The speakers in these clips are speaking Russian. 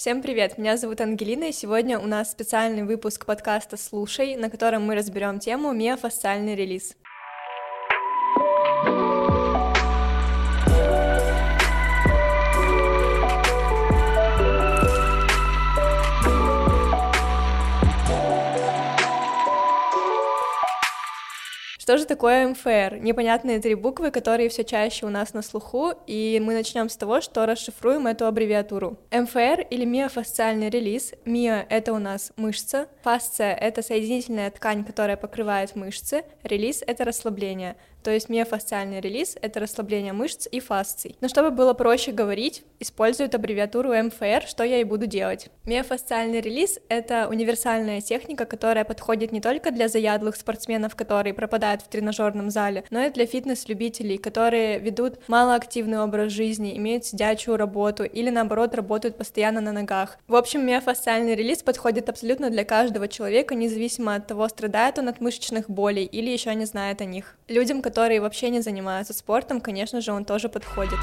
Всем привет, меня зовут Ангелина, и сегодня у нас специальный выпуск подкаста «Слушай», на котором мы разберем тему миофасциальный релиз. Что же такое МФР? Непонятные три буквы, которые все чаще у нас на слуху, и мы начнем с того, что расшифруем эту аббревиатуру. МФР или миофасциальный релиз. Мио — это у нас мышца, фасция — это соединительная ткань, которая покрывает мышцы, релиз — это расслабление. То есть миофасциальный релиз — это расслабление мышц и фасций. Но чтобы было проще говорить, используют аббревиатуру МФР, что я и буду делать. Миофасциальный релиз — это универсальная техника, которая подходит не только для заядлых спортсменов, которые пропадают в тренажерном зале, но и для фитнес-любителей, которые ведут малоактивный образ жизни, имеют сидячую работу или, наоборот, работают постоянно на ногах. В общем, миофасциальный релиз подходит абсолютно для каждого человека, независимо от того, страдает он от мышечных болей или еще не знает о них. Людям, которые вообще не занимаются спортом, конечно же, он тоже подходит.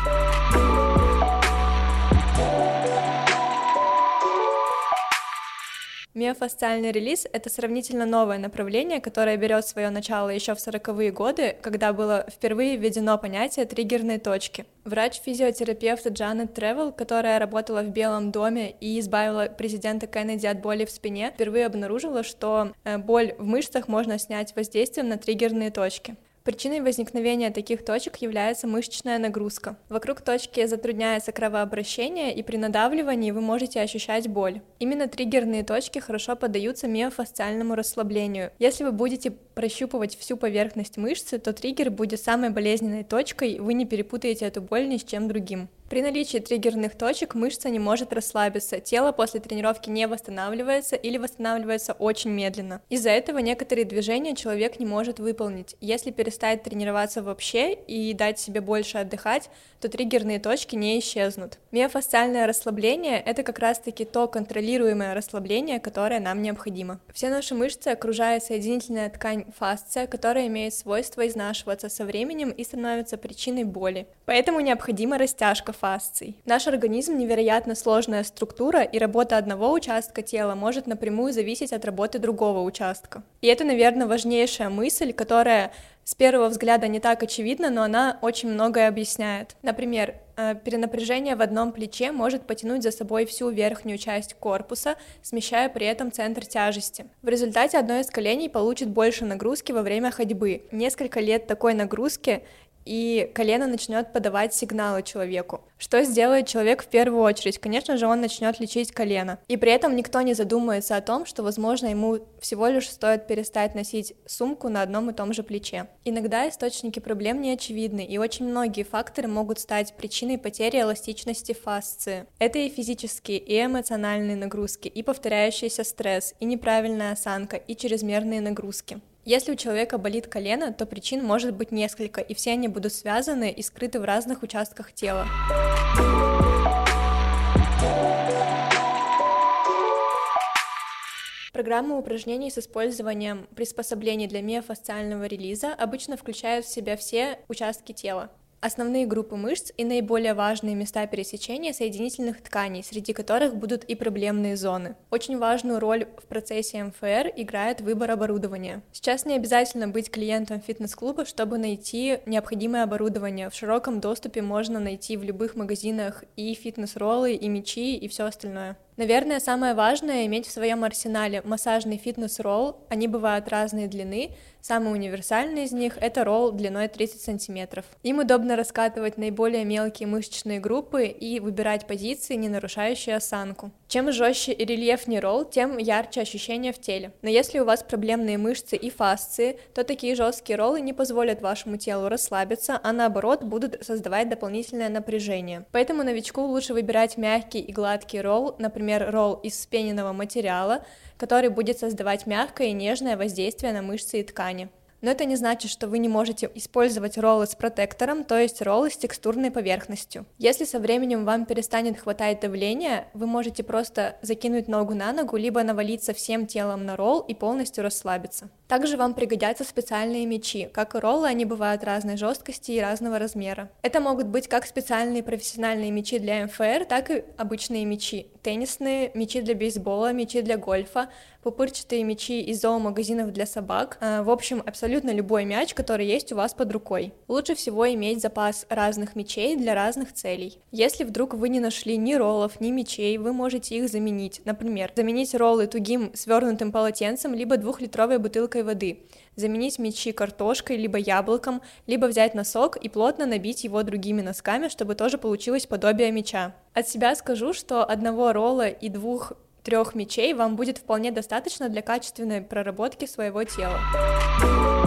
Миофасциальный релиз — это сравнительно новое направление, которое берет свое начало еще в 40-е годы, когда было впервые введено понятие триггерной точки. Врач-физиотерапевт Джанет Тревел, которая работала в Белом доме и избавила президента Кеннеди от боли в спине, впервые обнаружила, что э, боль в мышцах можно снять воздействием на триггерные точки. Причиной возникновения таких точек является мышечная нагрузка. Вокруг точки затрудняется кровообращение, и при надавливании вы можете ощущать боль. Именно триггерные точки хорошо поддаются миофасциальному расслаблению. Если вы будете прощупывать всю поверхность мышцы, то триггер будет самой болезненной точкой, вы не перепутаете эту боль ни с чем другим. При наличии триггерных точек мышца не может расслабиться, тело после тренировки не восстанавливается или восстанавливается очень медленно. Из-за этого некоторые движения человек не может выполнить. Если перестать тренироваться вообще и дать себе больше отдыхать, то триггерные точки не исчезнут. Миофасциальное расслабление — это как раз-таки то контролируемое расслабление, которое нам необходимо. Все наши мышцы окружает соединительная ткань фасция, которая имеет свойство изнашиваться со временем и становится причиной боли. Поэтому необходима растяжка фасций. Наш организм невероятно сложная структура, и работа одного участка тела может напрямую зависеть от работы другого участка. И это, наверное, важнейшая мысль, которая с первого взгляда не так очевидна, но она очень многое объясняет. Например, э, перенапряжение в одном плече может потянуть за собой всю верхнюю часть корпуса, смещая при этом центр тяжести. В результате одно из коленей получит больше нагрузки во время ходьбы. Несколько лет такой нагрузки и колено начнет подавать сигналы человеку. Что сделает человек в первую очередь? Конечно же, он начнет лечить колено. И при этом никто не задумается о том, что, возможно, ему всего лишь стоит перестать носить сумку на одном и том же плече. Иногда источники проблем не очевидны, и очень многие факторы могут стать причиной потери эластичности фасции. Это и физические, и эмоциональные нагрузки, и повторяющийся стресс, и неправильная осанка, и чрезмерные нагрузки. Если у человека болит колено, то причин может быть несколько, и все они будут связаны и скрыты в разных участках тела. Программа упражнений с использованием приспособлений для миофасциального релиза обычно включают в себя все участки тела. Основные группы мышц и наиболее важные места пересечения соединительных тканей, среди которых будут и проблемные зоны. Очень важную роль в процессе МФР играет выбор оборудования. Сейчас не обязательно быть клиентом фитнес-клуба, чтобы найти необходимое оборудование. В широком доступе можно найти в любых магазинах и фитнес-роллы, и мячи, и все остальное. Наверное, самое важное иметь в своем арсенале массажный фитнес-ролл. Они бывают разной длины. Самый универсальный из них — это ролл длиной 30 сантиметров. Им удобно раскатывать наиболее мелкие мышечные группы и выбирать позиции, не нарушающие осанку. Чем жестче и рельефнее ролл, тем ярче ощущения в теле. Но если у вас проблемные мышцы и фасции, то такие жесткие роллы не позволят вашему телу расслабиться, а наоборот будут создавать дополнительное напряжение. Поэтому новичку лучше выбирать мягкий и гладкий ролл, например, ролл из вспененного материала, который будет создавать мягкое и нежное воздействие на мышцы и ткани но это не значит, что вы не можете использовать роллы с протектором, то есть роллы с текстурной поверхностью. Если со временем вам перестанет хватать давления, вы можете просто закинуть ногу на ногу, либо навалиться всем телом на ролл и полностью расслабиться. Также вам пригодятся специальные мячи. Как и роллы, они бывают разной жесткости и разного размера. Это могут быть как специальные профессиональные мячи для МФР, так и обычные мячи. Теннисные, мячи для бейсбола, мячи для гольфа, пупырчатые мячи из зоомагазинов для собак. А, в общем, абсолютно любой мяч, который есть у вас под рукой. Лучше всего иметь запас разных мячей для разных целей. Если вдруг вы не нашли ни роллов, ни мячей, вы можете их заменить. Например, заменить роллы тугим свернутым полотенцем, либо двухлитровой бутылкой воды. Заменить мячи картошкой, либо яблоком, либо взять носок и плотно набить его другими носками, чтобы тоже получилось подобие мяча. От себя скажу, что одного ролла и двух трех мечей вам будет вполне достаточно для качественной проработки своего тела.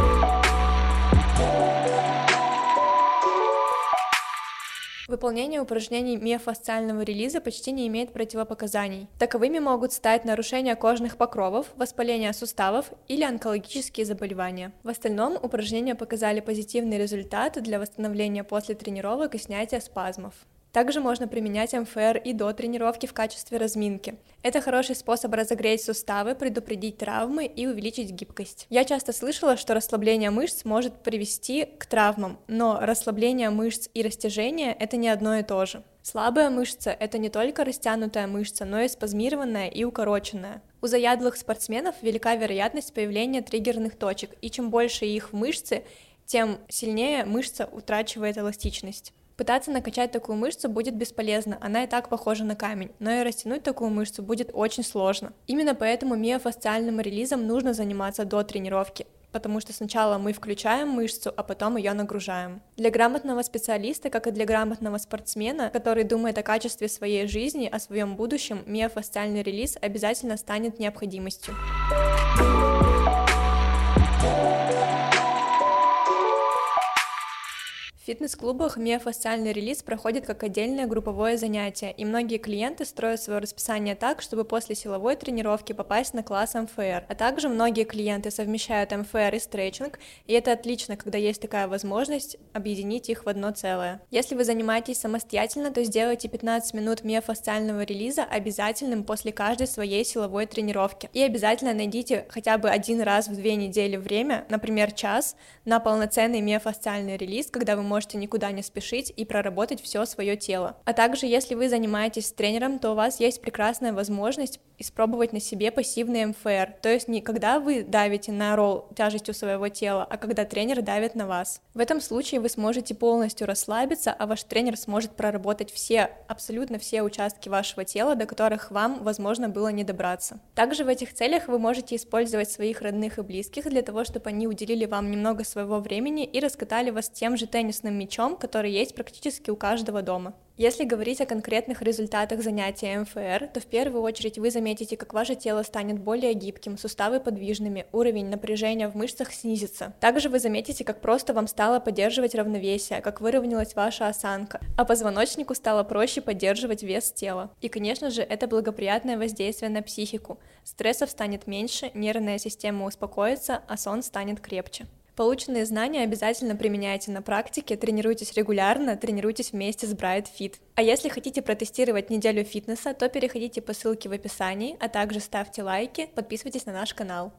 Выполнение упражнений миофасциального релиза почти не имеет противопоказаний. Таковыми могут стать нарушение кожных покровов, воспаление суставов или онкологические заболевания. В остальном упражнения показали позитивный результат для восстановления после тренировок и снятия спазмов. Также можно применять МФР и до тренировки в качестве разминки. Это хороший способ разогреть суставы, предупредить травмы и увеличить гибкость. Я часто слышала, что расслабление мышц может привести к травмам, но расслабление мышц и растяжение – это не одно и то же. Слабая мышца – это не только растянутая мышца, но и спазмированная и укороченная. У заядлых спортсменов велика вероятность появления триггерных точек, и чем больше их в мышце, тем сильнее мышца утрачивает эластичность. Пытаться накачать такую мышцу будет бесполезно, она и так похожа на камень, но и растянуть такую мышцу будет очень сложно. Именно поэтому миофасциальным релизом нужно заниматься до тренировки, потому что сначала мы включаем мышцу, а потом ее нагружаем. Для грамотного специалиста, как и для грамотного спортсмена, который думает о качестве своей жизни, о своем будущем, миофасциальный релиз обязательно станет необходимостью. Фитнес-клубах миофасциальный релиз проходит как отдельное групповое занятие, и многие клиенты строят свое расписание так, чтобы после силовой тренировки попасть на класс МФР. А также многие клиенты совмещают МФР и стретчинг, и это отлично, когда есть такая возможность объединить их в одно целое. Если вы занимаетесь самостоятельно, то сделайте 15 минут миофасциального релиза обязательным после каждой своей силовой тренировки. И обязательно найдите хотя бы один раз в две недели время, например, час, на полноценный миофасциальный релиз, когда вы можете можете никуда не спешить и проработать все свое тело. А также, если вы занимаетесь с тренером, то у вас есть прекрасная возможность испробовать на себе пассивный МФР, то есть не когда вы давите на ролл тяжестью своего тела, а когда тренер давит на вас. В этом случае вы сможете полностью расслабиться, а ваш тренер сможет проработать все, абсолютно все участки вашего тела, до которых вам, возможно, было не добраться. Также в этих целях вы можете использовать своих родных и близких для того, чтобы они уделили вам немного своего времени и раскатали вас тем же теннисным мячом, который есть практически у каждого дома. Если говорить о конкретных результатах занятия МФР, то в первую очередь вы заметите, как ваше тело станет более гибким, суставы подвижными, уровень напряжения в мышцах снизится. Также вы заметите, как просто вам стало поддерживать равновесие, как выровнялась ваша осанка, а позвоночнику стало проще поддерживать вес тела. И, конечно же, это благоприятное воздействие на психику. Стрессов станет меньше, нервная система успокоится, а сон станет крепче. Полученные знания обязательно применяйте на практике, тренируйтесь регулярно, тренируйтесь вместе с Bright Fit. А если хотите протестировать неделю фитнеса, то переходите по ссылке в описании, а также ставьте лайки, подписывайтесь на наш канал.